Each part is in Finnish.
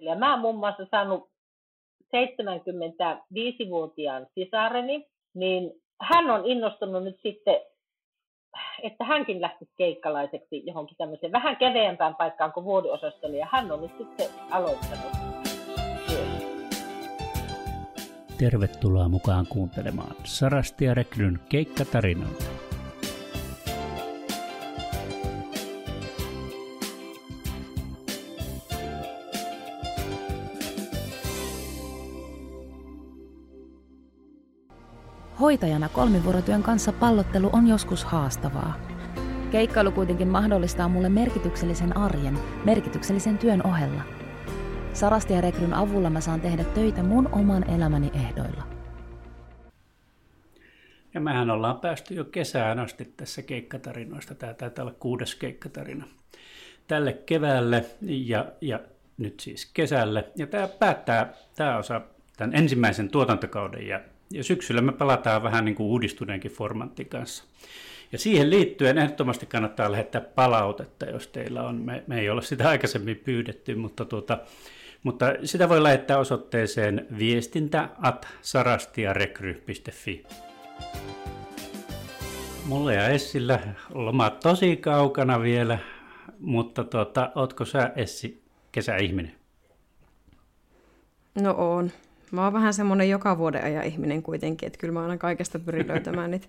Ja mä oon muun muassa saanut 75-vuotiaan sisareni, niin hän on innostunut nyt sitten, että hänkin lähtisi keikkalaiseksi johonkin tämmöiseen vähän keveämpään paikkaan kuin vuodiosastolle, ja hän on nyt sitten aloittanut Tervetuloa mukaan kuuntelemaan Sarasti ja Rekryn keikkatarinoita. Hoitajana kolmivuorotyön kanssa pallottelu on joskus haastavaa. Keikkailu kuitenkin mahdollistaa mulle merkityksellisen arjen, merkityksellisen työn ohella. Sarasti ja Rekryn avulla mä saan tehdä töitä mun oman elämäni ehdoilla. Ja mehän ollaan päästy jo kesään asti tässä keikkatarinoista. Tämä taitaa olla kuudes keikkatarina tälle keväälle ja, ja nyt siis kesälle. Ja tämä päättää tämä osa tämän ensimmäisen tuotantokauden ja ja syksyllä me palataan vähän niin kuin uudistuneenkin formantin kanssa. Ja siihen liittyen ehdottomasti kannattaa lähettää palautetta, jos teillä on. Me, me ei ole sitä aikaisemmin pyydetty, mutta, tuota, mutta sitä voi lähettää osoitteeseen viestintä at sarastiarekry.fi. Mulla ja Essillä loma tosi kaukana vielä, mutta tuota, ootko sä Essi kesäihminen? No on. Mä oon vähän semmoinen joka vuoden ajan ihminen kuitenkin, että kyllä mä aina kaikesta pyrin löytämään niitä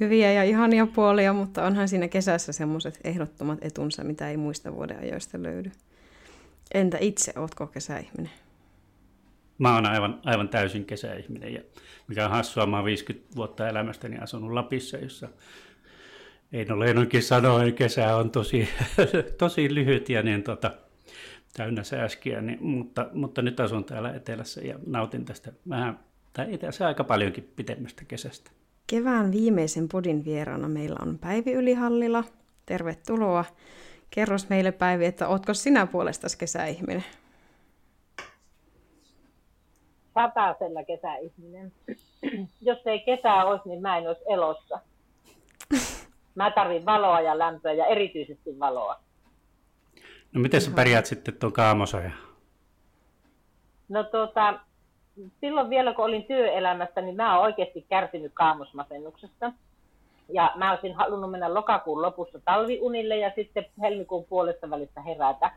hyviä ja ihania puolia, mutta onhan siinä kesässä semmoiset ehdottomat etunsa, mitä ei muista vuoden ajoista löydy. Entä itse, ootko kesäihminen? Mä oon aivan, aivan täysin kesäihminen ja mikä on hassua, mä oon 50 vuotta elämästäni asunut Lapissa, jossa Eino Leinonkin sanoi, kesä on tosi, tosi lyhyt ja niin tota, täynnä sääskiä, niin, mutta, mutta nyt asun täällä etelässä ja nautin tästä vähän, tai itse asiassa aika paljonkin pitemmästä kesästä. Kevään viimeisen podin vieraana meillä on Päivi Ylihallila. Tervetuloa. Kerros meille Päivi, että ootko sinä puolestasi kesäihminen? Satasella kesäihminen. Jos ei kesää olisi, niin mä en olisi elossa. Mä tarvin valoa ja lämpöä ja erityisesti valoa. No miten sä pärjäät sitten tuon kaamosajan? No tuota, silloin vielä kun olin työelämässä, niin mä oon oikeasti kärsinyt kaamosmasennuksesta. Ja mä olisin halunnut mennä lokakuun lopussa talviunille ja sitten helmikuun puolesta välistä herätä.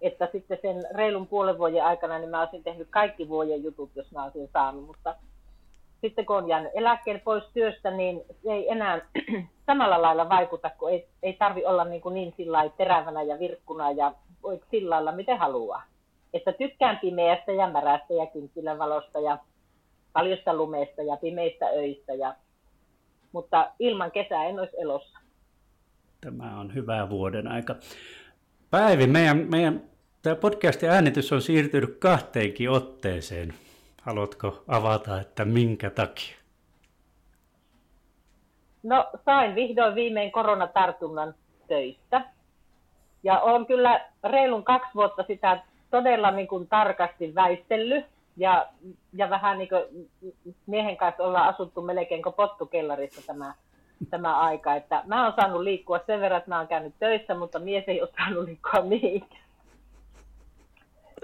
Että sitten sen reilun puolen vuoden aikana niin mä olisin tehnyt kaikki vuoden jutut, jos mä olisin saanut. Mutta sitten kun on jäänyt eläkkeelle pois työstä, niin se ei enää samalla lailla vaikuta, kun ei, ei tarvi olla niin, kuin niin sillä terävänä ja virkkuna ja voi sillä lailla miten haluaa. Että tykkään pimeästä ja märästä ja kynttilänvalosta ja paljosta lumeesta ja pimeistä öistä. Ja, mutta ilman kesää en olisi elossa. Tämä on hyvä vuoden aika. Päivi, meidän, meidän tämä podcastin äänitys on siirtynyt kahteenkin otteeseen. Haluatko avata, että minkä takia? No sain vihdoin viimein koronatartunnan töistä. Ja olen kyllä reilun kaksi vuotta sitä todella niin kuin tarkasti väistellyt. Ja, ja vähän niin kuin miehen kanssa ollaan asuttu melkein kuin pottukellarissa tämä, tämä aika. Että mä oon saanut liikkua sen verran, että mä oon käynyt töissä, mutta mies ei ole saanut liikkua mihinkään.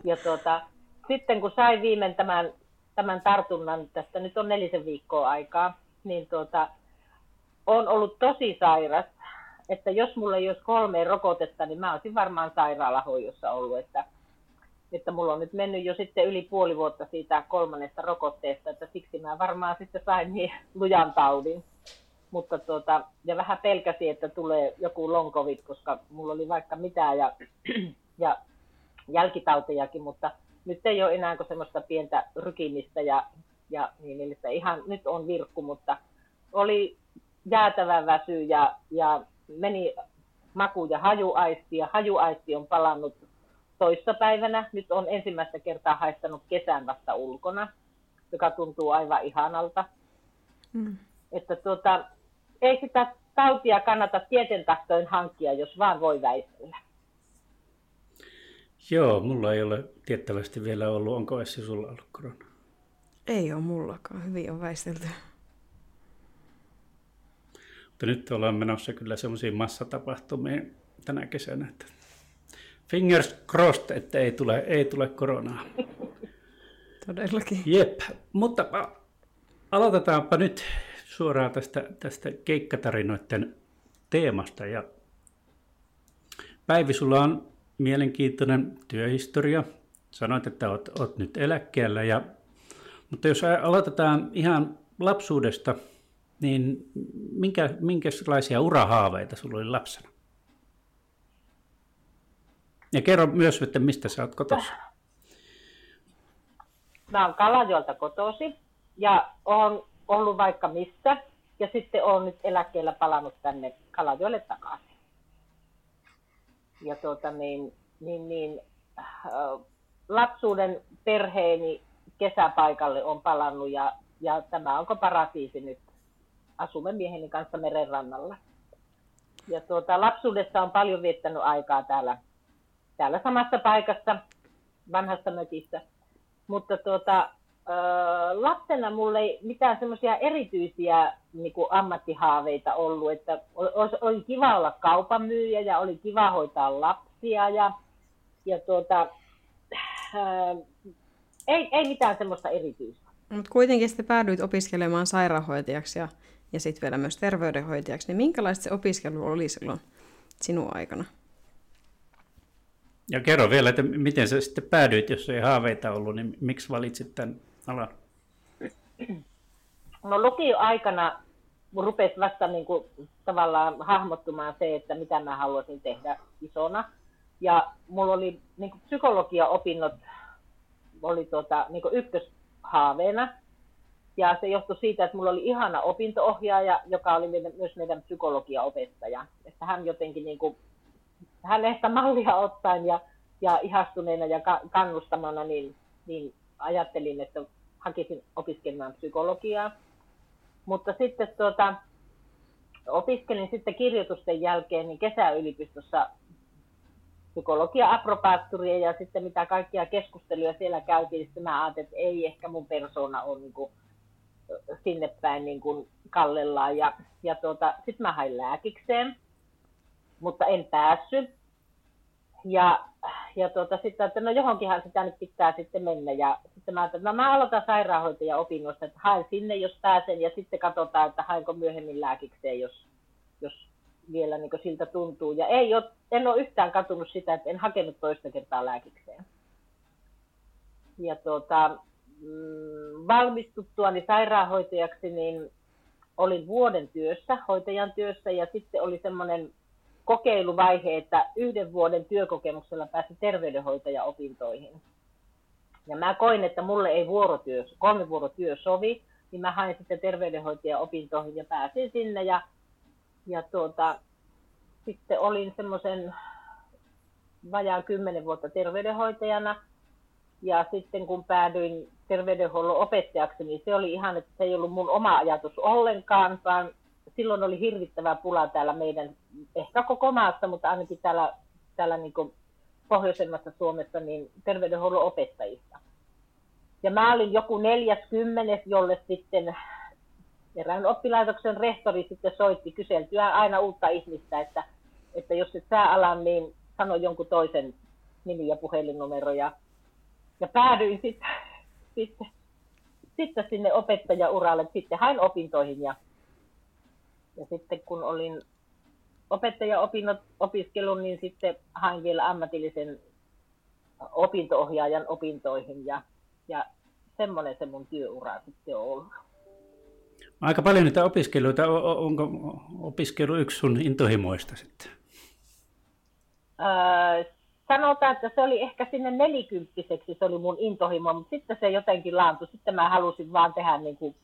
Ja tuota, sitten kun sai viimein tämän, tämän tartunnan, tästä nyt on nelisen viikkoa aikaa, niin tuota, on ollut tosi sairas, että jos mulla ei olisi kolme rokotetta, niin mä olisin varmaan sairaalahoidossa ollut, että, että mulla on nyt mennyt jo sitten yli puoli vuotta siitä kolmannesta rokotteesta, että siksi mä varmaan sitten sain niin lujan taudin. Mutta tuota, ja vähän pelkäsi, että tulee joku lonkovit, koska mulla oli vaikka mitään ja, ja jälkitautejakin, mutta nyt ei ole enää kuin semmoista pientä rykimistä ja, ja niin, eli ihan nyt on virkku, mutta oli jäätävä väsy ja, ja meni maku- ja hajuaisti ja hajuaisti on palannut toissapäivänä. Nyt on ensimmäistä kertaa haistanut kesän vasta ulkona, joka tuntuu aivan ihanalta. Mm. Että tuota, ei sitä tautia kannata tieten tahtoin hankkia, jos vaan voi väistellä. Joo, mulla ei ole tiettävästi vielä ollut. Onko Essi sulla ollut korona? Ei ole mullakaan. Hyvin on väistelty. Mutta nyt ollaan menossa kyllä semmoisiin massatapahtumiin tänä kesänä, että Fingers crossed, että ei tule, ei tule koronaa. Todellakin. Jep, mutta aloitetaanpa nyt suoraan tästä, tästä keikkatarinoiden teemasta. Ja Päivi, sulla on mielenkiintoinen työhistoria. Sanoit, että olet, olet nyt eläkkeellä. Ja, mutta jos aloitetaan ihan lapsuudesta, niin minkä, minkälaisia urahaaveita sulla oli lapsena? Ja kerro myös, että mistä sä oot kotossa. Mä oon Kalajoelta kotosi ja oon ollut vaikka missä. Ja sitten oon nyt eläkkeellä palannut tänne Kalajoelle takaisin. Ja tuota niin, niin, niin äh, lapsuuden perheeni kesäpaikalle on palannut ja, ja tämä onko paratiisi nyt. Asumme mieheni kanssa merenrannalla. Ja tuota, lapsuudessa on paljon viettänyt aikaa täällä, täällä samassa paikassa, vanhassa mökissä. Mutta tuota, lapsena mulla ei mitään semmoisia erityisiä niin kuin ammattihaaveita ollut, että oli kiva olla kaupan myyjä ja oli kiva hoitaa lapsia ja, ja tuota, ää, ei, ei mitään semmoista erityistä. Mutta kuitenkin sitten päädyit opiskelemaan sairaanhoitajaksi ja, ja sitten vielä myös terveydenhoitajaksi, niin minkälaista se opiskelu oli silloin sinun aikana? Ja kerro vielä, että miten sä sitten päädyit, jos ei haaveita ollut, niin miksi valitsit tämän alan? No lukioaikana rupesi vasta niin kuin, tavallaan hahmottumaan se, että mitä mä haluaisin tehdä isona. Ja mulla oli niin kuin psykologia-opinnot oli tuota, niin kuin ykköshaaveena. Ja se johtui siitä, että mulla oli ihana opintoohjaaja, joka oli meidän, myös meidän psykologiaopettaja. Että hän jotenkin niin kuin, hänestä mallia ottaen ja, ja ihastuneena ja kannustamana, niin, niin ajattelin, että hakisin opiskelemaan psykologiaa. Mutta sitten tuota, opiskelin sitten kirjoitusten jälkeen niin kesäyliopistossa psykologia apropaatturia ja sitten mitä kaikkia keskusteluja siellä käytiin, sitten mä ajattelin, että ei ehkä mun persona on niin kuin sinne päin niin kuin kallellaan. Ja, ja tuota, sitten mä hain lääkikseen, mutta en päässyt. Ja, ja tuota, sitten, että no johonkinhan sitä nyt pitää sitten mennä. Ja sitten mä ajattelin, että no mä aloitan sairaanhoitaja opinnoista, että haen sinne, jos pääsen, ja sitten katsotaan, että haenko myöhemmin lääkikseen, jos, jos vielä niin siltä tuntuu. Ja ei ole, en ole yhtään katunut sitä, että en hakenut toista kertaa lääkikseen. Ja tuota, mm, valmistuttuani sairaanhoitajaksi, niin olin vuoden työssä, hoitajan työssä, ja sitten oli semmoinen kokeiluvaihe, että yhden vuoden työkokemuksella pääsi terveydenhoitajaopintoihin. Ja mä koin, että mulle ei vuorotyö, kolme vuorotyö sovi, niin mä hain sitten terveydenhoitajaopintoihin ja pääsin sinne ja, ja tuota, sitten olin semmoisen vajaan kymmenen vuotta terveydenhoitajana. Ja sitten kun päädyin terveydenhuollon opettajaksi, niin se oli ihan, että se ei ollut mun oma ajatus ollenkaan, vaan silloin oli hirvittävä pula täällä meidän, ehkä koko maassa, mutta ainakin täällä, täällä niin pohjoisemmassa Suomessa, niin terveydenhuollon opettajista. Ja mä olin joku neljäskymmenes, jolle sitten erään oppilaitoksen rehtori sitten soitti kyseltyä aina uutta ihmistä, että, että jos et sä ala, niin sano jonkun toisen nimi- ja puhelinnumero. Ja, ja päädyin sitten, sitten, sitten sinne opettajauralle, sitten hain opintoihin ja ja sitten kun olin opettajaopinnot opiskelun, niin sitten hain vielä ammatillisen opintoohjaajan opintoihin ja, ja semmoinen se mun työura sitten on ollut. Aika paljon niitä opiskeluita. Onko opiskelu yksi sun intohimoista sitten? Öö, sanotaan, että se oli ehkä sinne nelikymppiseksi, se oli mun intohimo, mutta sitten se jotenkin laantui. Sitten mä halusin vaan tehdä, niin kuin,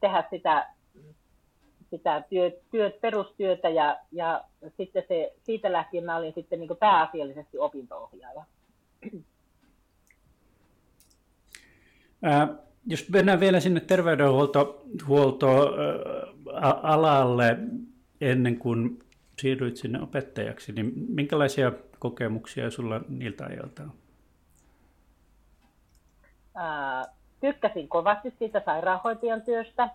tehdä sitä sitä työ, työ, perustyötä ja, ja sitten se, siitä lähtien mä olin sitten niin pääasiallisesti opinto-ohjaaja. Ää, jos mennään vielä sinne terveydenhuoltoalalle ennen kuin siirryit sinne opettajaksi, niin minkälaisia kokemuksia sulla niiltä ajoilta on? Ää, tykkäsin kovasti siitä sairaanhoitajan työstä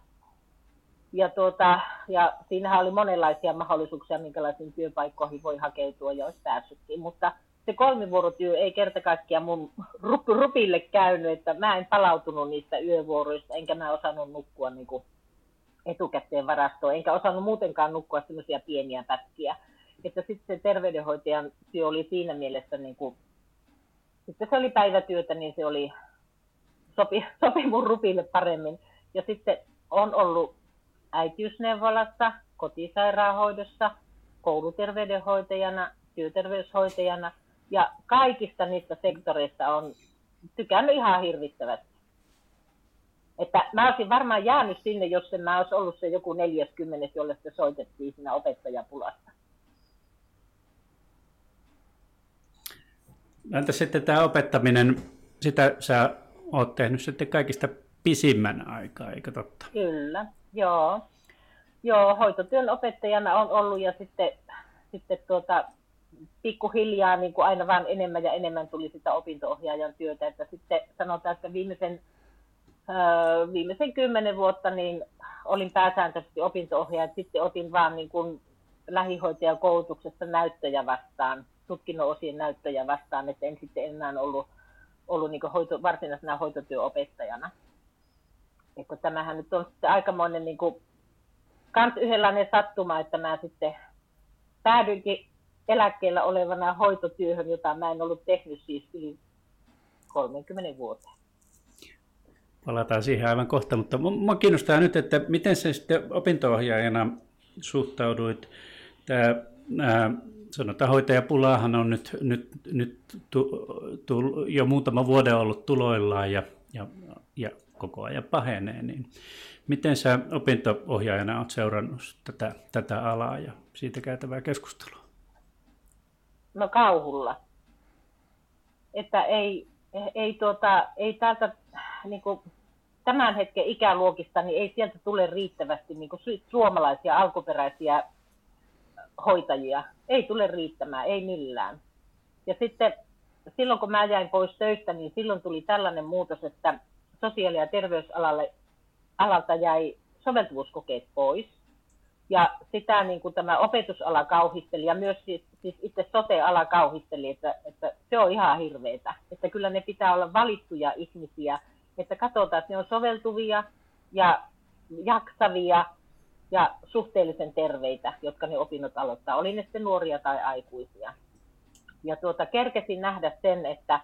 ja, tuota, ja siinähän oli monenlaisia mahdollisuuksia, minkälaisiin työpaikkoihin voi hakeutua olisi päässytkin, mutta se kolmivuorotyö ei kerta kaikkiaan mun rupille käynyt, että mä en palautunut niistä yövuoroista, enkä mä osannut nukkua niin kuin etukäteen varastoon, enkä osannut muutenkaan nukkua sellaisia pieniä pätkiä. Että sitten se terveydenhoitajan työ oli siinä mielessä, niin kuin, sitten se oli päivätyötä, niin se oli, sopi, sopi mun rupille paremmin. Ja sitten on ollut äitiysneuvolassa, kotisairaanhoidossa, kouluterveydenhoitajana, työterveyshoitajana ja kaikista niistä sektoreista on tykännyt ihan hirvittävästi. Että mä olisin varmaan jäänyt sinne, jos en mä olisi ollut se joku 40, jolle se soitettiin siinä opettajapulassa. Entä sitten tämä opettaminen, sitä sä oot tehnyt sitten kaikista pisimmän aikaa, eikö totta? Kyllä, joo. Joo, hoitotyön opettajana on ollut ja sitten, sitten tuota, pikkuhiljaa niin kuin aina vaan enemmän ja enemmän tuli sitä opintoohjaajan työtä, että sitten sanotaan, että viimeisen, öö, viimeisen kymmenen vuotta niin olin pääsääntöisesti opintoohjaaja, sitten otin vaan niin kuin lähihoitajan koulutuksessa näyttöjä vastaan, tutkinnon osien näyttöjä vastaan, että en sitten enää ollut, ollut niin hoito, varsinaisena hoitotyöopettajana. Että tämähän nyt on sitten aikamoinen niin kuin, kans yhdenlainen sattuma, että mä sitten päädyinkin eläkkeellä olevana hoitotyöhön, jota mä en ollut tehnyt siis yli 30 vuoteen. Palataan siihen aivan kohta, mutta minua kiinnostaa nyt, että miten se sitten opintoohjaajana suhtauduit. Tämä, ää, sanotaan hoitajapulaahan on nyt, nyt, nyt tu, tu, jo muutama vuoden ollut tuloillaan ja, ja, ja koko ajan pahenee, niin miten sä opintoohjaajana olet seurannut tätä, tätä alaa ja siitä käytävää keskustelua? No kauhulla. Että ei, ei, tuota, ei täältä niin kuin, tämän hetken ikäluokista, niin ei sieltä tule riittävästi niin kuin, suomalaisia alkuperäisiä hoitajia. Ei tule riittämään, ei millään. Ja sitten silloin kun mä jäin pois töistä, niin silloin tuli tällainen muutos, että sosiaali- ja terveysalalle alalta jäi soveltuvuuskokeet pois. Ja sitä niin kuin tämä opetusala kauhisteli ja myös siis, siis itse sote-ala kauhisteli, että, että se on ihan hirveetä. Että kyllä ne pitää olla valittuja ihmisiä, että katsotaan, että ne on soveltuvia ja jaksavia ja suhteellisen terveitä, jotka ne opinnot aloittaa, oli ne sitten nuoria tai aikuisia. Ja tuota, kerkesin nähdä sen, että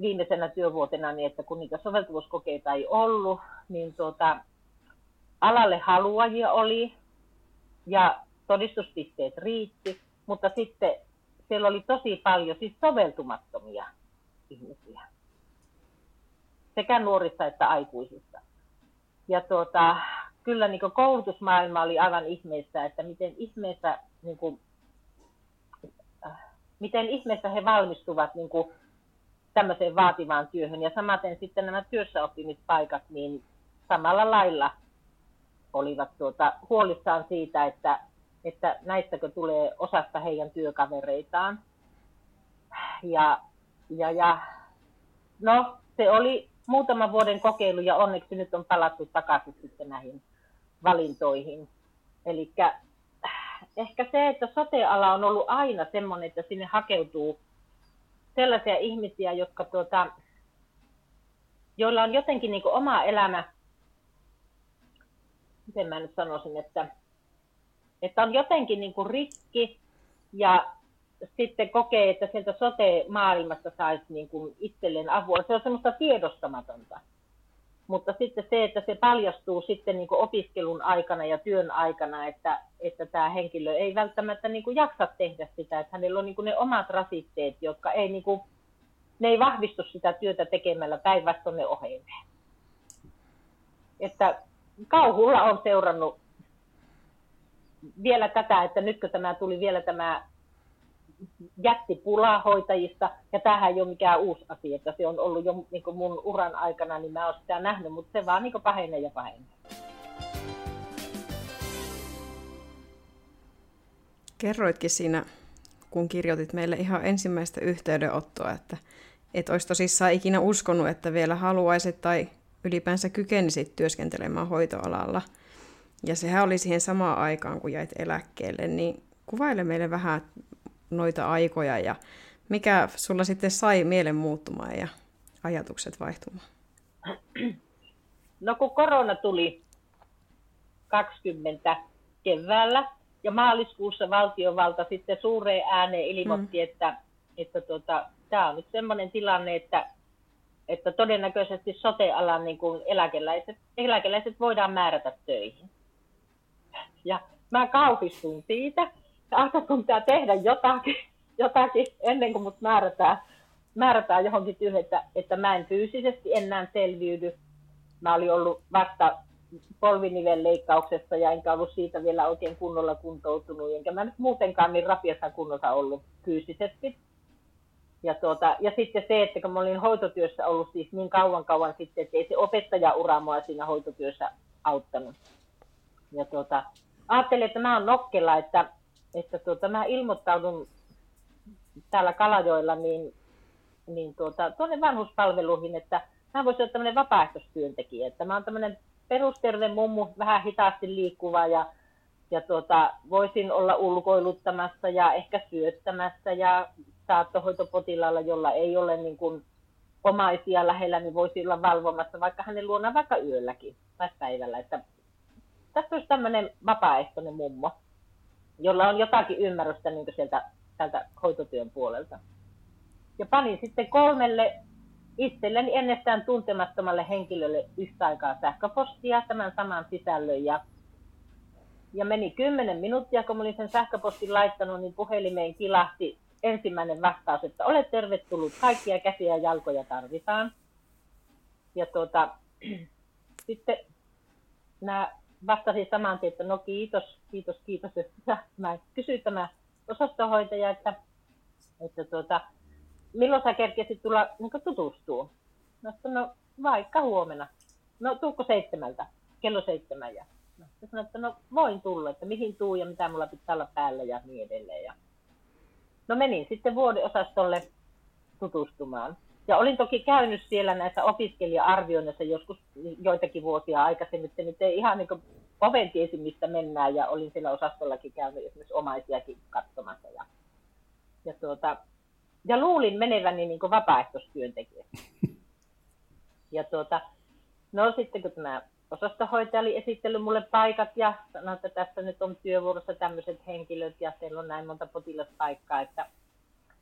viimeisenä työvuotena, niin että kun niitä soveltuvuuskokeita ei ollut, niin tuota, alalle haluajia oli ja todistuspisteet riitti, mutta sitten siellä oli tosi paljon siis soveltumattomia ihmisiä, sekä nuorissa että aikuisissa. Ja tuota, kyllä niin koulutusmaailma oli aivan ihmeessä, että miten ihmeessä, niin kuin, äh, miten ihmeessä he valmistuvat niin kuin, tämmöiseen vaativaan työhön. Ja samaten sitten nämä työssäoppimispaikat, niin samalla lailla olivat tuota, huolissaan siitä, että, että näistäkö tulee osasta heidän työkavereitaan. Ja, ja, ja no, se oli muutaman vuoden kokeilu ja onneksi nyt on palattu takaisin sitten näihin valintoihin. Eli ehkä se, että soteala on ollut aina semmoinen, että sinne hakeutuu sellaisia ihmisiä, jotka tuota, joilla on jotenkin niin oma elämä, miten mä nyt sanoisin, että, että on jotenkin niin kuin rikki ja sitten kokee, että sieltä sote-maailmasta saisi niin kuin itselleen avua. Se on semmoista tiedostamatonta. Mutta sitten se, että se paljastuu sitten niin opiskelun aikana ja työn aikana, että, että tämä henkilö ei välttämättä niin jaksa tehdä sitä, että hänellä on niin ne omat rasitteet, jotka ei, niin kuin, ne ei vahvistu sitä työtä tekemällä, päinvastoin ne ohenee. Että kauhulla on seurannut vielä tätä, että nytkö tämä tuli vielä tämä jättipula hoitajista, ja tämähän ei ole mikään uusi asia, että se on ollut jo niin mun uran aikana, niin mä oon sitä nähnyt, mutta se vaan niin pahenee ja pahenee. Kerroitkin siinä, kun kirjoitit meille ihan ensimmäistä yhteydenottoa, että et olisi tosissaan ikinä uskonut, että vielä haluaisit tai ylipäänsä kykenisit työskentelemään hoitoalalla. Ja sehän oli siihen samaan aikaan, kun jäit eläkkeelle, niin kuvaile meille vähän noita aikoja ja Mikä sulla sitten sai mielen muuttumaan ja ajatukset vaihtumaan? No kun korona tuli 20 keväällä ja maaliskuussa valtiovalta sitten suureen ääneen ilmoitti, mm. että, että tuota, tämä on nyt sellainen tilanne, että, että todennäköisesti sote-alan niin kuin eläkeläiset, eläkeläiset voidaan määrätä töihin. Ja mä kauhistuin siitä, että pitää tehdä jotakin, jotakin ennen kuin mut määrätään, määrätään johonkin työhön, että, että mä en fyysisesti enää selviydy. Mä olin ollut vasta polvinivelleikkauksessa ja enkä ollut siitä vielä oikein kunnolla kuntoutunut, enkä mä nyt muutenkaan niin rapiassa kunnossa ollut fyysisesti. Ja, tuota, ja sitten se, että kun mä olin hoitotyössä ollut siis niin kauan kauan sitten, että ei se opettajaura mua siinä hoitotyössä auttanut. Ja tuota, ajattelin, että mä oon nokkela, että, että tuota, mä ilmoittaudun täällä Kalajoilla niin, niin tuota, tuonne vanhuspalveluihin, että mä voisin olla tämmöinen vapaaehtoistyöntekijä, että mä oon tämmöinen perusterve mummu, vähän hitaasti liikkuva ja, ja tuota, voisin olla ulkoiluttamassa ja ehkä syöttämässä ja saattohoitopotilaalla, jolla ei ole niin kuin omaisia lähellä, niin voisi olla valvomassa vaikka hänen luona vaikka yölläkin tai päivällä. Että tässä olisi tämmöinen vapaaehtoinen mummo, jolla on jotakin ymmärrystä niin sieltä tältä hoitotyön puolelta. Ja panin sitten kolmelle itselleni ennestään tuntemattomalle henkilölle yhtä aikaa sähköpostia tämän saman sisällön. Ja, ja meni kymmenen minuuttia, kun olin sen sähköpostin laittanut, niin puhelimeen kilahti ensimmäinen vastaus, että olet tervetullut, kaikkia käsiä ja jalkoja tarvitaan. Ja tuota, sitten mä vastasin saman tien, että no kiitos, kiitos, kiitos. Että mä kysyin tämä osastohoitaja, että, että tuota, milloin sä kerkesit tulla niin tutustua? No, no vaikka huomenna. No tuukko seitsemältä, kello seitsemän. Ja no, sanoin, että no voin tulla, että mihin tuu ja mitä mulla pitää olla päällä ja niin edelleen. Ja No menin sitten vuodeosastolle tutustumaan. Ja olin toki käynyt siellä näissä opiskelija-arvioinnissa joskus joitakin vuosia aikaisemmin, että nyt ei ihan niin oven tiesi, mistä mennään, ja olin siellä osastollakin käynyt esimerkiksi omaisiakin katsomassa. Ja, ja, tuota, ja luulin meneväni niin vapaaehtoistyöntekijä. Ja tuota, no sitten kun tämä osastohoitaja oli esitellyt mulle paikat ja sanoi, että tässä nyt on työvuorossa tämmöiset henkilöt ja siellä on näin monta potilaspaikkaa, että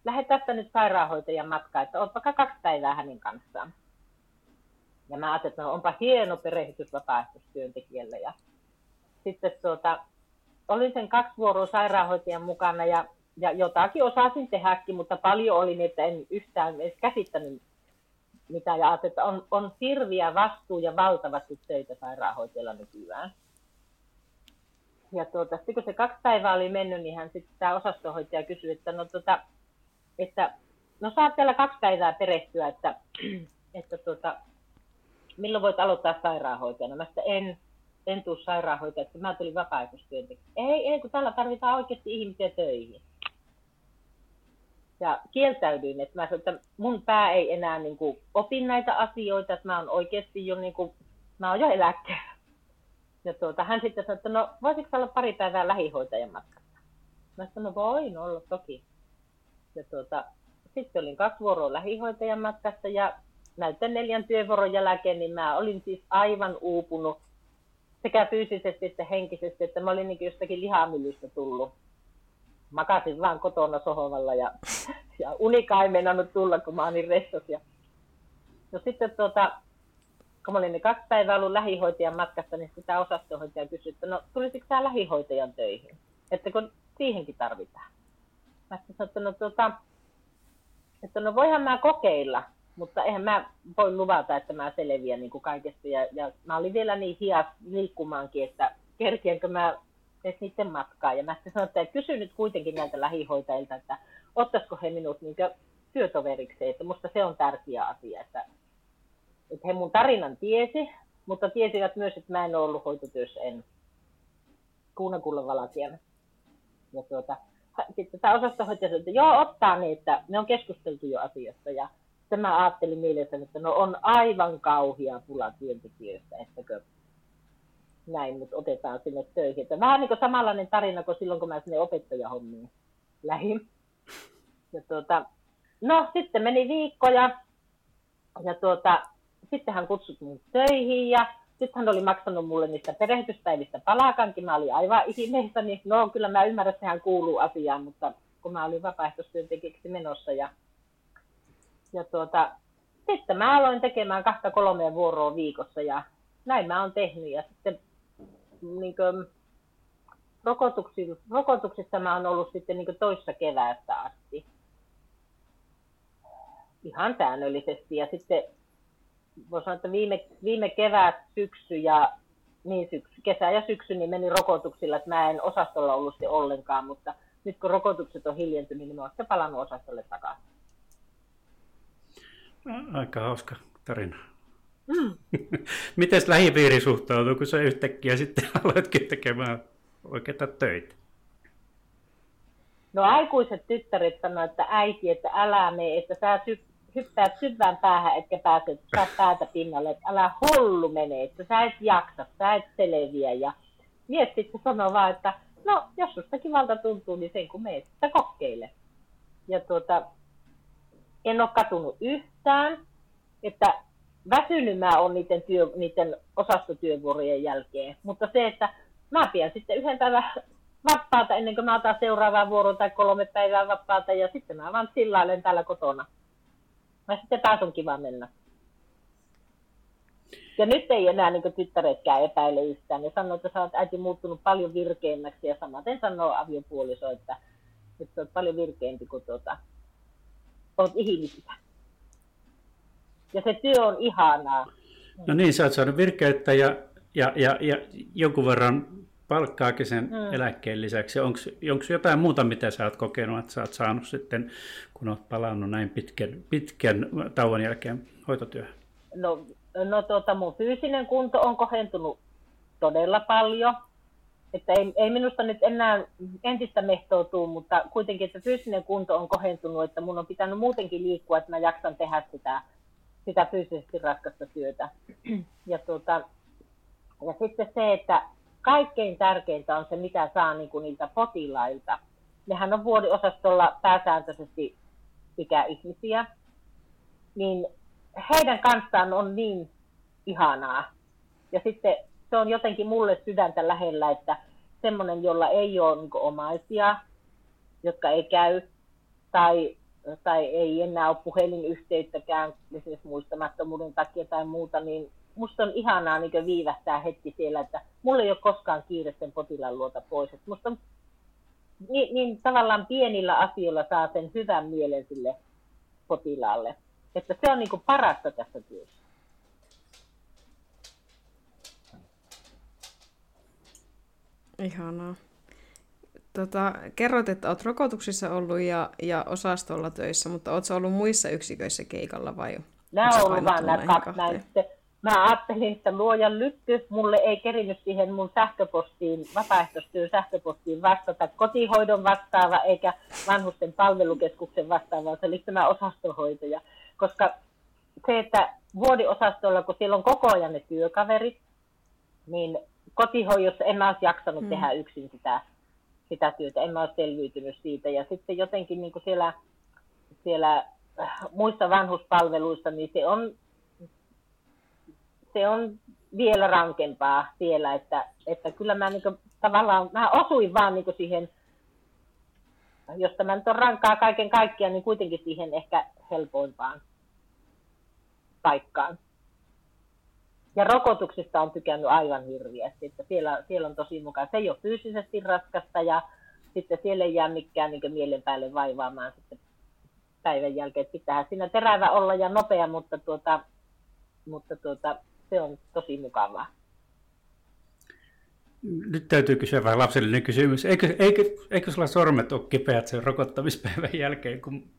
lähde tästä nyt sairaanhoitajan matkaan, että oot kaksi päivää hänen kanssaan. Ja mä ajattelin, että no, onpa hieno perehdytys vapaaehtoistyöntekijälle. Ja sitten tuota, olin sen kaksi vuoroa sairaanhoitajan mukana ja, ja jotakin osasin tehdäkin, mutta paljon oli niin, että en yhtään edes käsittänyt mitä ja että on, on hirviä vastuu ja valtavasti töitä sairaanhoitajalla nykyään. Ja tuota, sitten kun se kaksi päivää oli mennyt, niin hän sitten tämä osastohoitaja kysyi, että no, tuota, että no saat vielä kaksi päivää perehtyä, että, että tuota, milloin voit aloittaa sairaanhoitajana. Mä sitten en, en tule sairaanhoitajaksi, mä tulin vapaaehtoistyöntekijä. Ei, ei, kun täällä tarvitaan oikeasti ihmisiä töihin ja kieltäydyin, että mä että mun pää ei enää niin kuin, opi näitä asioita, että mä oon oikeasti jo, niin kuin, mä oon jo eläkkeellä. Ja tuota, hän sitten sanoi, että no voisitko olla pari päivää lähihoitajan matkassa? Mä sanoin, no voin olla toki. Ja tuota, sitten olin kaksi vuoroa lähihoitajan matkassa ja näiden neljän työvuoron jälkeen niin mä olin siis aivan uupunut sekä fyysisesti että henkisesti, että mä olin niin jostakin lihamyllystä tullut makasin vaan kotona sohvalla ja, ja unikaan ei meinannut tulla, kun mä olin restos. Ja... No sitten tuota, kun mä olin ne kaksi päivää ollut lähihoitajan matkassa, niin sitä osastohoitaja kysyi, että no tulisiko tämä lähihoitajan töihin? Että kun siihenkin tarvitaan. Mä sanoin, että no, tuota, että no voihan mä kokeilla, mutta eihän mä voi luvata, että mä selviän niin kuin kaikesta. Ja, ja mä olin vielä niin hias liikkumaankin, että kerkiänkö mä edes niiden matkaa. Ja mä sitten sanoin, että kysyn nyt kuitenkin näiltä lähihoitajilta, että ottaisiko he minut niin työtoveriksi, että musta se on tärkeä asia, että, että he mun tarinan tiesi, mutta tiesivät myös, että mä en ole ollut hoitotyössä en kuunakulla valakijana. Ja tuota, sitten tämä osastohoitaja sanoi, että joo, ottaa niin, että me on keskusteltu jo asiasta. Ja sitten mä ajattelin mielessä, että no on aivan kauhia pula työntekijöistä, ettäkö näin, mutta otetaan sinne töihin. Että vähän niin kuin samanlainen tarina kuin silloin, kun mä sinne opettajahommiin lähin. Ja tuota, no sitten meni viikkoja ja tuota, sitten hän kutsui mun töihin ja sitten hän oli maksanut mulle niistä perehdytyspäivistä palakankin. Mä olin aivan ihmeessä, niin no kyllä mä ymmärrän, että sehän kuuluu asiaan, mutta kun mä olin vapaaehtoistyöntekijäksi menossa ja, ja tuota, sitten mä aloin tekemään kahta kolmea vuoroa viikossa ja näin mä oon tehnyt. Ja sitten niin kuin, rokotuksissa, rokotuksissa mä oon ollut sitten niin toissa keväästä asti. Ihan säännöllisesti. Ja sitten voisi sanoa, että viime, viime kevät, syksy ja niin syksy, kesä ja syksy niin meni rokotuksilla, että mä en osastolla ollut se ollenkaan, mutta nyt kun rokotukset on hiljentynyt, niin mä oon palannut osastolle takaisin. Aika hauska tarina. Mm. Miten lähipiiri suhtautuu, kun sä yhtäkkiä sitten aloitkin tekemään oikeita töitä? No aikuiset tyttäret sanoivat, että äiti, että älä mene, että sä sy- hyppäät syvään päähän, etkä pääse saa päätä pinnalle, että älä hullu mene, että sä et jaksa, sä et selviä. Ja mies sitten sanoo vaan, että no jos susta kivalta tuntuu, niin sen kun meet sitä kokeile. Ja tuota, en ole katunut yhtään, että väsynyt mä on niiden, työ, niiden osastotyövuorojen jälkeen, mutta se, että mä pidän sitten yhden päivän vapaata ennen kuin mä otan seuraavaa vuoroa tai kolme päivää vapaata ja sitten mä vaan sillailen täällä kotona. Mä sitten taas on kiva mennä. Ja nyt ei enää niin tyttäretkään epäile yhtään. Ne sanoo, että sä oot äiti muuttunut paljon virkeämmäksi ja samaten sanoo aviopuoliso, että, että sä oot paljon virkeämpi kuin tuota, oot ihmisiä. Ja se työ on ihanaa. No niin, sä oot saanut virkeyttä ja, ja, ja, ja jonkun verran palkkaakin sen mm. eläkkeen lisäksi. Onko jotain muuta, mitä sä oot kokenut, että sä oot saanut sitten, kun oot palannut näin pitkän, pitkän tauon jälkeen hoitotyöhön? No, no tuota, mun fyysinen kunto on kohentunut todella paljon. Että ei, ei minusta nyt enää entistä mehtoutuu, mutta kuitenkin, että fyysinen kunto on kohentunut, että mun on pitänyt muutenkin liikkua, että mä jaksan tehdä sitä, sitä fyysisesti raskasta työtä. Ja, tuota, ja sitten se, että kaikkein tärkeintä on se, mitä saa niin kuin niiltä potilailta. Nehän on vuodiosastolla pääsääntöisesti ikäihmisiä, niin heidän kanssaan on niin ihanaa. Ja sitten se on jotenkin mulle sydäntä lähellä, että semmoinen, jolla ei ole niin omaisia, jotka ei käy, tai, tai ei enää ole puhelinyhteyttäkään esimerkiksi muistamattomuuden takia tai muuta, niin musta on ihanaa niin viivästää hetki siellä, että mulla ei ole koskaan kiire sen potilaan luota pois. Että musta on, niin, niin tavallaan pienillä asioilla saa sen hyvän mielen sille potilaalle. Että se on niin parasta tässä työssä. Ihanaa. Tota, kerroit, että olet rokotuksissa ollut ja, ja osastolla töissä, mutta oletko ollut muissa yksiköissä keikalla vai? Nämä on ollut vain nämä kaksi mä ajattelin, että luojan lykky, mulle ei kerinyt siihen mun sähköpostiin, vapaaehtoistyön sähköpostiin vastata kotihoidon vastaava eikä vanhusten palvelukeskuksen vastaava, se oli tämä osastohoitaja. Koska se, että vuodiosastolla, kun siellä on koko ajan ne työkaverit, niin kotihoidossa en mä olisi jaksanut mm. tehdä yksin sitä, sitä työtä, en mä olisi selviytynyt siitä. Ja sitten jotenkin niin kuin siellä, siellä äh, muissa vanhuspalveluissa, niin se on se on vielä rankempaa siellä, että, että kyllä mä niin kuin, tavallaan, mä osuin vaan niin siihen, jos tämä nyt on rankkaa kaiken kaikkiaan, niin kuitenkin siihen ehkä helpoimpaan paikkaan. Ja rokotuksista on tykännyt aivan hirviästi, että siellä, siellä on tosi mukaan. Se ei ole fyysisesti raskasta ja sitten siellä ei jää mikään niin mielen päälle vaivaamaan sitten päivän jälkeen. Pitää siinä terävä olla ja nopea, mutta, tuota, mutta tuota, se on tosi mukavaa. Nyt täytyy kysyä vähän lapsellinen kysymys. Eikö, eikö, eikö sulla sormet ole kipeät sen rokottamispäivän jälkeen, kun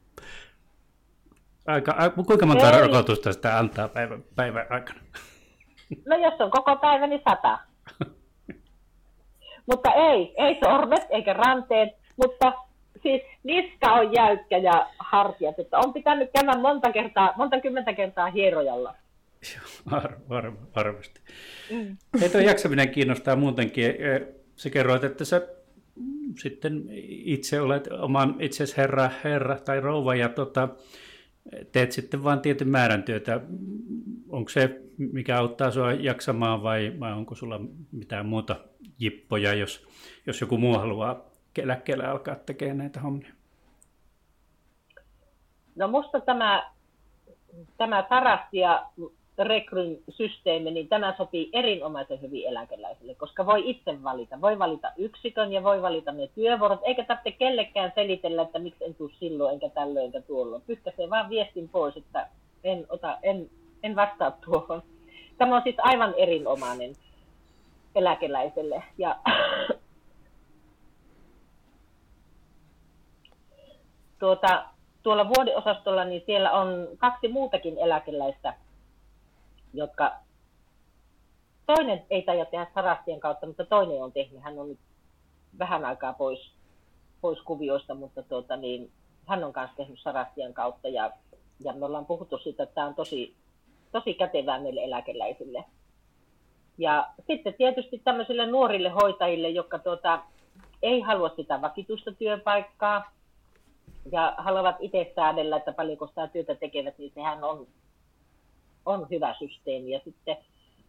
Aika, kuinka monta ei. rokotusta sitä antaa päivän, päivän aikana? No jos on koko päivä, niin sata. mutta ei, ei sormet eikä ranteet, mutta siis niska on jäykkä ja hartiat, että on pitänyt käydä monta kertaa, monta kymmentä kertaa hierojalla. Var, var, varmasti. Mm. Hei, tuo jaksaminen kiinnostaa muutenkin. Se kerroit, että sä sitten itse olet oman itsesi herra, herra tai rouva ja tota, teet sitten vain tietyn määrän työtä. Onko se, mikä auttaa sinua jaksamaan vai, vai onko sulla mitään muuta jippoja, jos, jos joku muu haluaa eläkkeellä alkaa tekemään näitä hommia? No musta tämä, tämä Sarastia rekryn systeemi, niin tämä sopii erinomaisen hyvin eläkeläisille, koska voi itse valita. Voi valita yksikön ja voi valita ne työvuorot, eikä tarvitse kellekään selitellä, että miksi en tule silloin, enkä tällöin, enkä tuolloin. Pyyhkäisee vaan viestin pois, että en, ota, en, en vastaa tuohon. Tämä on siis aivan erinomainen eläkeläiselle. Ja tuota, tuolla vuodeosastolla, niin siellä on kaksi muutakin eläkeläistä, jotka toinen ei taida tehdä Sarastien kautta, mutta toinen on tehnyt. Hän on nyt vähän aikaa pois, pois kuvioista, mutta tuota, niin, hän on myös tehnyt Sarastien kautta ja, ja me ollaan puhuttu siitä, että tämä on tosi, tosi kätevää meille eläkeläisille. Ja sitten tietysti tämmöisille nuorille hoitajille, jotka tuota, ei halua sitä vakituista työpaikkaa ja haluavat itse säädellä, että paljonko sitä työtä tekevät, niin sehän on on hyvä systeemi. Ja sitten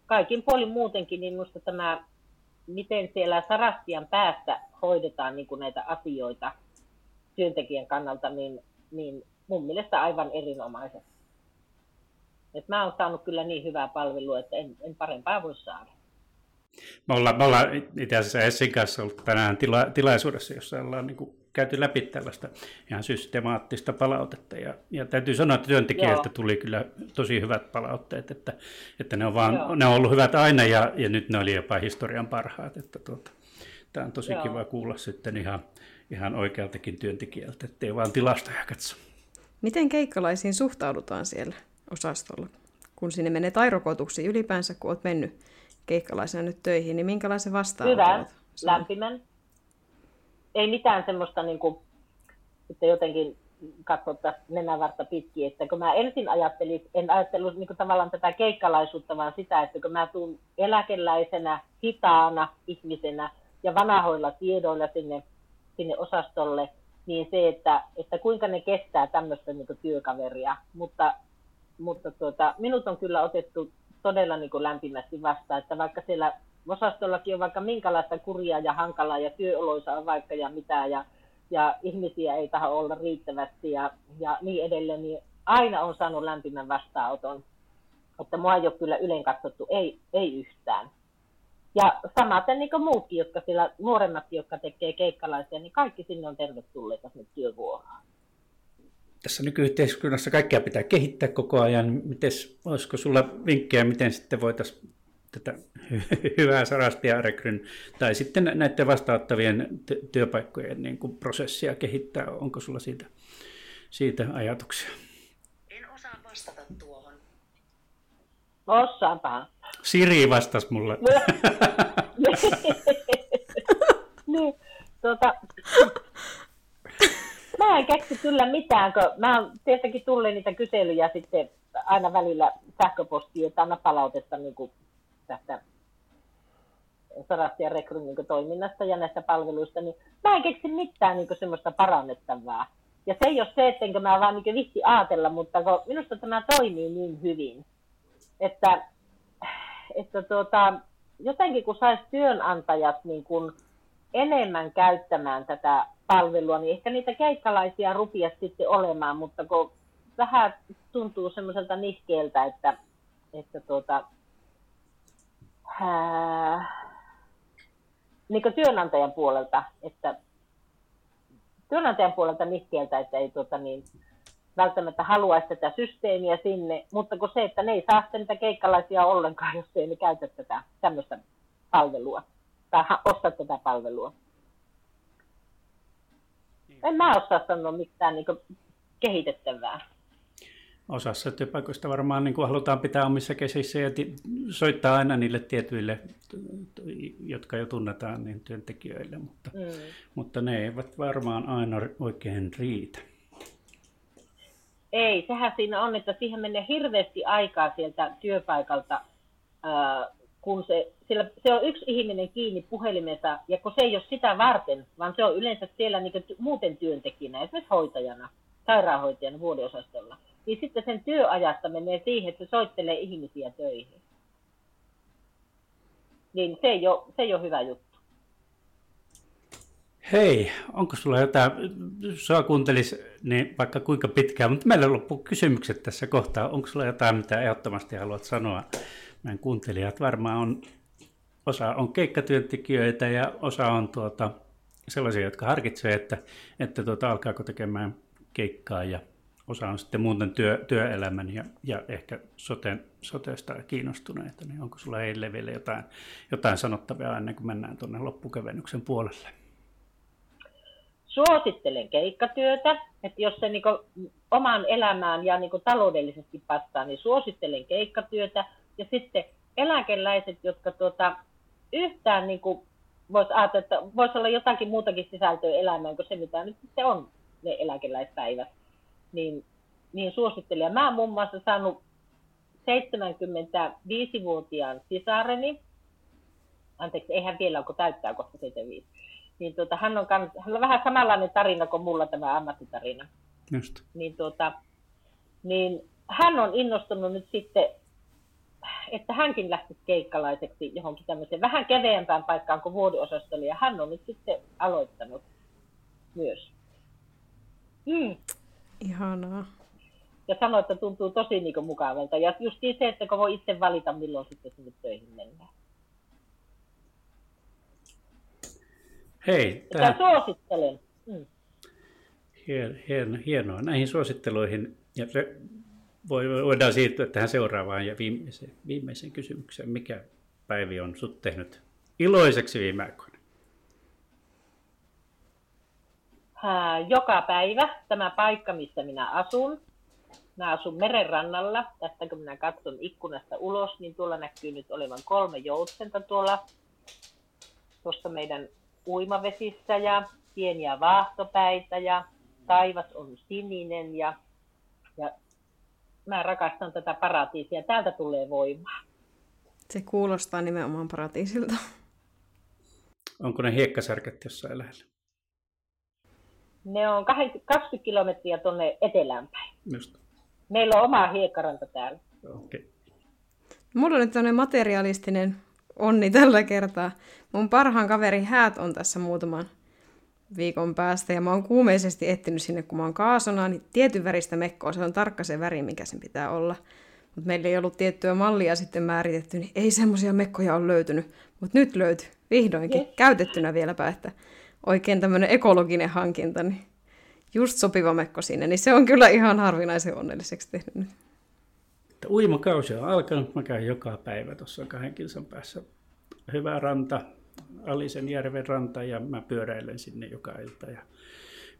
kaikin puolin muutenkin, niin minusta tämä, miten siellä Sarastian päästä hoidetaan niin kuin näitä asioita työntekijän kannalta, niin, niin mun mielestä aivan erinomaisen. Et mä oon saanut kyllä niin hyvää palvelua, että en, en parempaa voi saada. Me ollaan, me ollaan itse asiassa Essin kanssa ollut tänään tila, tilaisuudessa, jossa ollaan niin käyty läpi tällaista ihan systemaattista palautetta. Ja, ja täytyy sanoa, että työntekijöiltä Joo. tuli kyllä tosi hyvät palautteet, että, että ne, on vaan, ne on ollut hyvät aina ja, ja nyt ne oli jopa historian parhaat. Että tuota, tämä on tosi Joo. kiva kuulla sitten ihan, ihan oikealtakin työntekijältä, ettei vaan tilastoja katso. Miten keikkalaisiin suhtaudutaan siellä osastolla, kun sinne menee tai ylipäänsä, kun olet mennyt keikkalaisena nyt töihin, niin minkälaisen vastaan Hyvän, lämpimän. Ei mitään semmoista niin kuin, että jotenkin katsottaisiin nenävartta pitkin, että kun mä ensin ajattelin, en ajatellut niin tavallaan tätä keikkalaisuutta, vaan sitä, että kun mä tuun eläkeläisenä, hitaana ihmisenä ja vanahoilla tiedoilla sinne, sinne osastolle, niin se, että, että kuinka ne kestää tämmöistä niin työkaveria. Mutta, mutta tuota, minut on kyllä otettu todella niin lämpimästi vastaan, että vaikka siellä osastollakin on vaikka minkälaista kuria ja hankalaa ja työoloissa on vaikka ja mitä ja, ja ihmisiä ei taho olla riittävästi ja, ja niin edelleen, niin aina on saanut lämpimän vastaanoton. Että mua ei ole kyllä ylen katsottu, ei, ei yhtään. Ja samaten niin kuin muutkin, jotka siellä nuoremmat, jotka tekee keikkalaisia, niin kaikki sinne on tervetulleita sinne työvuoroon tässä nykyyhteiskunnassa kaikkea pitää kehittää koko ajan. Mites, olisiko sulla vinkkejä, miten sitten voitaisiin tätä hyvää sarastia rekryn tai sitten näiden vastaanottavien työpaikkojen niin kuin prosessia kehittää? Onko sulla siitä, siitä ajatuksia? En osaa vastata tuohon. Osaanpa. Siri vastasi mulle. niin, tuota, mä en keksi kyllä mitään, kun mä oon tietenkin tullut niitä kyselyjä sitten aina välillä sähköpostiin, että anna palautetta niin kuin tästä Sarastia Rekryn niin toiminnasta ja näistä palveluista, niin mä en keksi mitään niin semmoista parannettavaa. Ja se ei ole se, ettenkö mä vaan niin vitti ajatella, mutta kun minusta tämä toimii niin hyvin, että, että tuota, jotenkin kun saisi työnantajat niin kuin enemmän käyttämään tätä palvelua, niin ehkä niitä keikkalaisia rupia sitten olemaan, mutta kun vähän tuntuu semmoiselta nihkeeltä, että, että tuota, ää, niin työnantajan puolelta, että työnantajan puolelta nihkeeltä, että ei tuota niin, välttämättä haluaisi tätä systeemiä sinne, mutta kun se, että ne ei saa niitä keikkalaisia ollenkaan, jos ei ne käytä tätä tämmöistä palvelua tai osta tätä palvelua. En mä osaa sanoa mitään niin kehitettävää. Osassa työpaikoista varmaan niin kuin halutaan pitää omissa käsissä ja soittaa aina niille tietyille, jotka jo tunnetaan, niin työntekijöille, mutta, mm. mutta ne eivät varmaan aina oikein riitä. Ei, sehän siinä on, että siihen menee hirveästi aikaa sieltä työpaikalta kun se, sillä, se on yksi ihminen kiinni puhelimessa, ja kun se ei ole sitä varten, vaan se on yleensä siellä niin muuten työntekijänä, esimerkiksi hoitajana, sairaanhoitajana vuodiosastolla, niin sitten sen työajasta menee siihen, että se soittelee ihmisiä töihin. Niin se ei ole, se ei ole hyvä juttu. Hei, onko sulla jotain, sua kuuntelis niin vaikka kuinka pitkään, mutta meillä loppuu kysymykset tässä kohtaa. Onko sulla jotain, mitä ehdottomasti haluat sanoa? Meidän kuuntelijat varmaan on, osa on keikkatyöntekijöitä ja osa on tuota, sellaisia, jotka harkitsevat, että, että tuota, alkaako tekemään keikkaa ja osa on sitten muuten työ, työelämän ja, ja ehkä soten, sotesta kiinnostuneita, niin onko sulla heille vielä jotain, jotain sanottavaa ennen kuin mennään tuonne loppukevennyksen puolelle? suosittelen keikkatyötä, että jos se niin omaan elämään ja niin taloudellisesti passaa, niin suosittelen keikkatyötä. Ja sitten eläkeläiset, jotka tuota, yhtään niin voisi ajatella, että voisi olla jotakin muutakin sisältöä elämään kuin se, mitä nyt sitten on ne eläkeläispäivät, niin, niin suosittelen. Mä oon muun muassa saanut 75-vuotiaan sisareni, anteeksi, eihän vielä onko täyttää kohta 75, niin tuota, hän, on kans, hän on vähän samanlainen tarina kuin mulla tämä ammattitarina. Just. Niin, tuota, niin hän on innostunut nyt sitten, että hänkin lähti keikkalaiseksi johonkin tämmöiseen vähän keveämpään paikkaan kuin vuodiosastolle, ja hän on nyt sitten aloittanut myös. Mm. Ihanaa. Ja sanoi, että tuntuu tosi niin kuin, mukavalta. Ja just se, että kun voi itse valita, milloin sitten sinne töihin mennään. Hei, tämä... suosittelen. Mm. Hien, hien, hienoa. Näihin suositteluihin ja se, voidaan siirtyä tähän seuraavaan ja viimeiseen, viimeiseen kysymykseen. Mikä Päivi on sut tehnyt iloiseksi viime aikoina? Joka päivä tämä paikka, missä minä asun. Mä asun merenrannalla. Tästä kun minä katson ikkunasta ulos, niin tuolla näkyy nyt olevan kolme joutsenta tuolla tuossa meidän uimavesissä ja pieniä vaahtopäitä ja taivas on sininen ja, ja mä rakastan tätä paratiisia. Täältä tulee voimaa. Se kuulostaa nimenomaan paratiisilta. Onko ne hiekkasärket jossain lähellä? Ne on 20 kilometriä tuonne etelään päin. Just. Meillä on oma hiekkaranta täällä. Okay. Mulla on nyt tämmöinen materialistinen onni tällä kertaa. Mun parhaan kaveri Häät on tässä muutaman viikon päästä ja mä oon kuumeisesti etsinyt sinne, kun mä oon kaasona, niin tietyn väristä mekkoa. Se on tarkka se väri, mikä sen pitää olla. Mutta meillä ei ollut tiettyä mallia sitten määritetty, niin ei semmoisia mekkoja ole löytynyt. Mutta nyt löytyy vihdoinkin, yes. käytettynä vieläpä, että oikein tämmöinen ekologinen hankinta, niin just sopiva mekko sinne, niin se on kyllä ihan harvinaisen onnelliseksi tehnyt nyt että uimakausi on alkanut. Mä käyn joka päivä tuossa kahden kilsan päässä. Hyvä ranta, Alisen järven ranta ja mä pyöräilen sinne joka ilta. Ja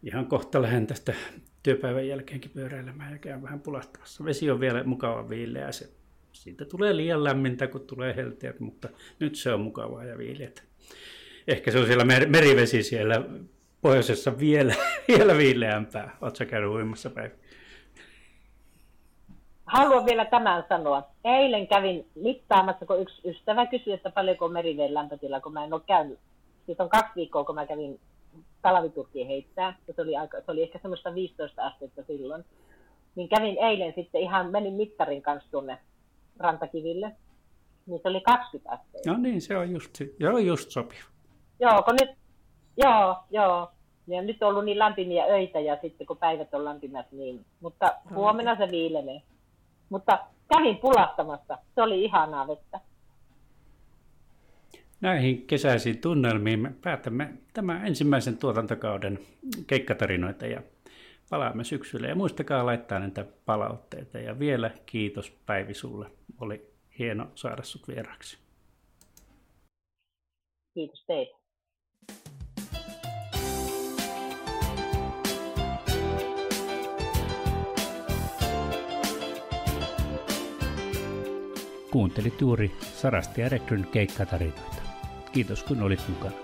ihan kohta lähden tästä työpäivän jälkeenkin pyöräilemään ja käyn vähän pulahtamassa. Vesi on vielä mukava viileä. Se, siitä tulee liian lämmintä, kun tulee helteet, mutta nyt se on mukavaa ja viileä. Ehkä se on siellä mer- merivesi siellä pohjoisessa vielä, vielä viileämpää. Oletko käynyt uimassa päivä? haluan vielä tämän sanoa. Eilen kävin mittaamassa, kun yksi ystävä kysyi, että paljonko on meriveen lämpötila, kun mä en ole käynyt. Siis on kaksi viikkoa, kun mä kävin talviturkkiin heittää, se oli, aika, se oli ehkä semmoista 15 astetta silloin. Niin kävin eilen sitten ihan, menin mittarin kanssa tuonne rantakiville, niin se oli 20 astetta. No niin, se on just, se on just sopiva. Joo, kun nyt, joo, joo. Ja nyt on ollut niin lämpimiä öitä ja sitten kun päivät on lämpimät, niin, mutta huomenna se viilenee. Mutta kävin pulahtamassa. Se oli ihanaa vettä. Näihin kesäisiin tunnelmiin me päätämme tämän ensimmäisen tuotantokauden keikkatarinoita ja palaamme syksyllä. Ja muistakaa laittaa näitä palautteita. Ja vielä kiitos Päivi sulle. Oli hieno saada sut vieraksi. Kiitos teille. Kuuntelit juuri Sarasti ja Rekryn keikkatarinoita. Kiitos kun olit mukana.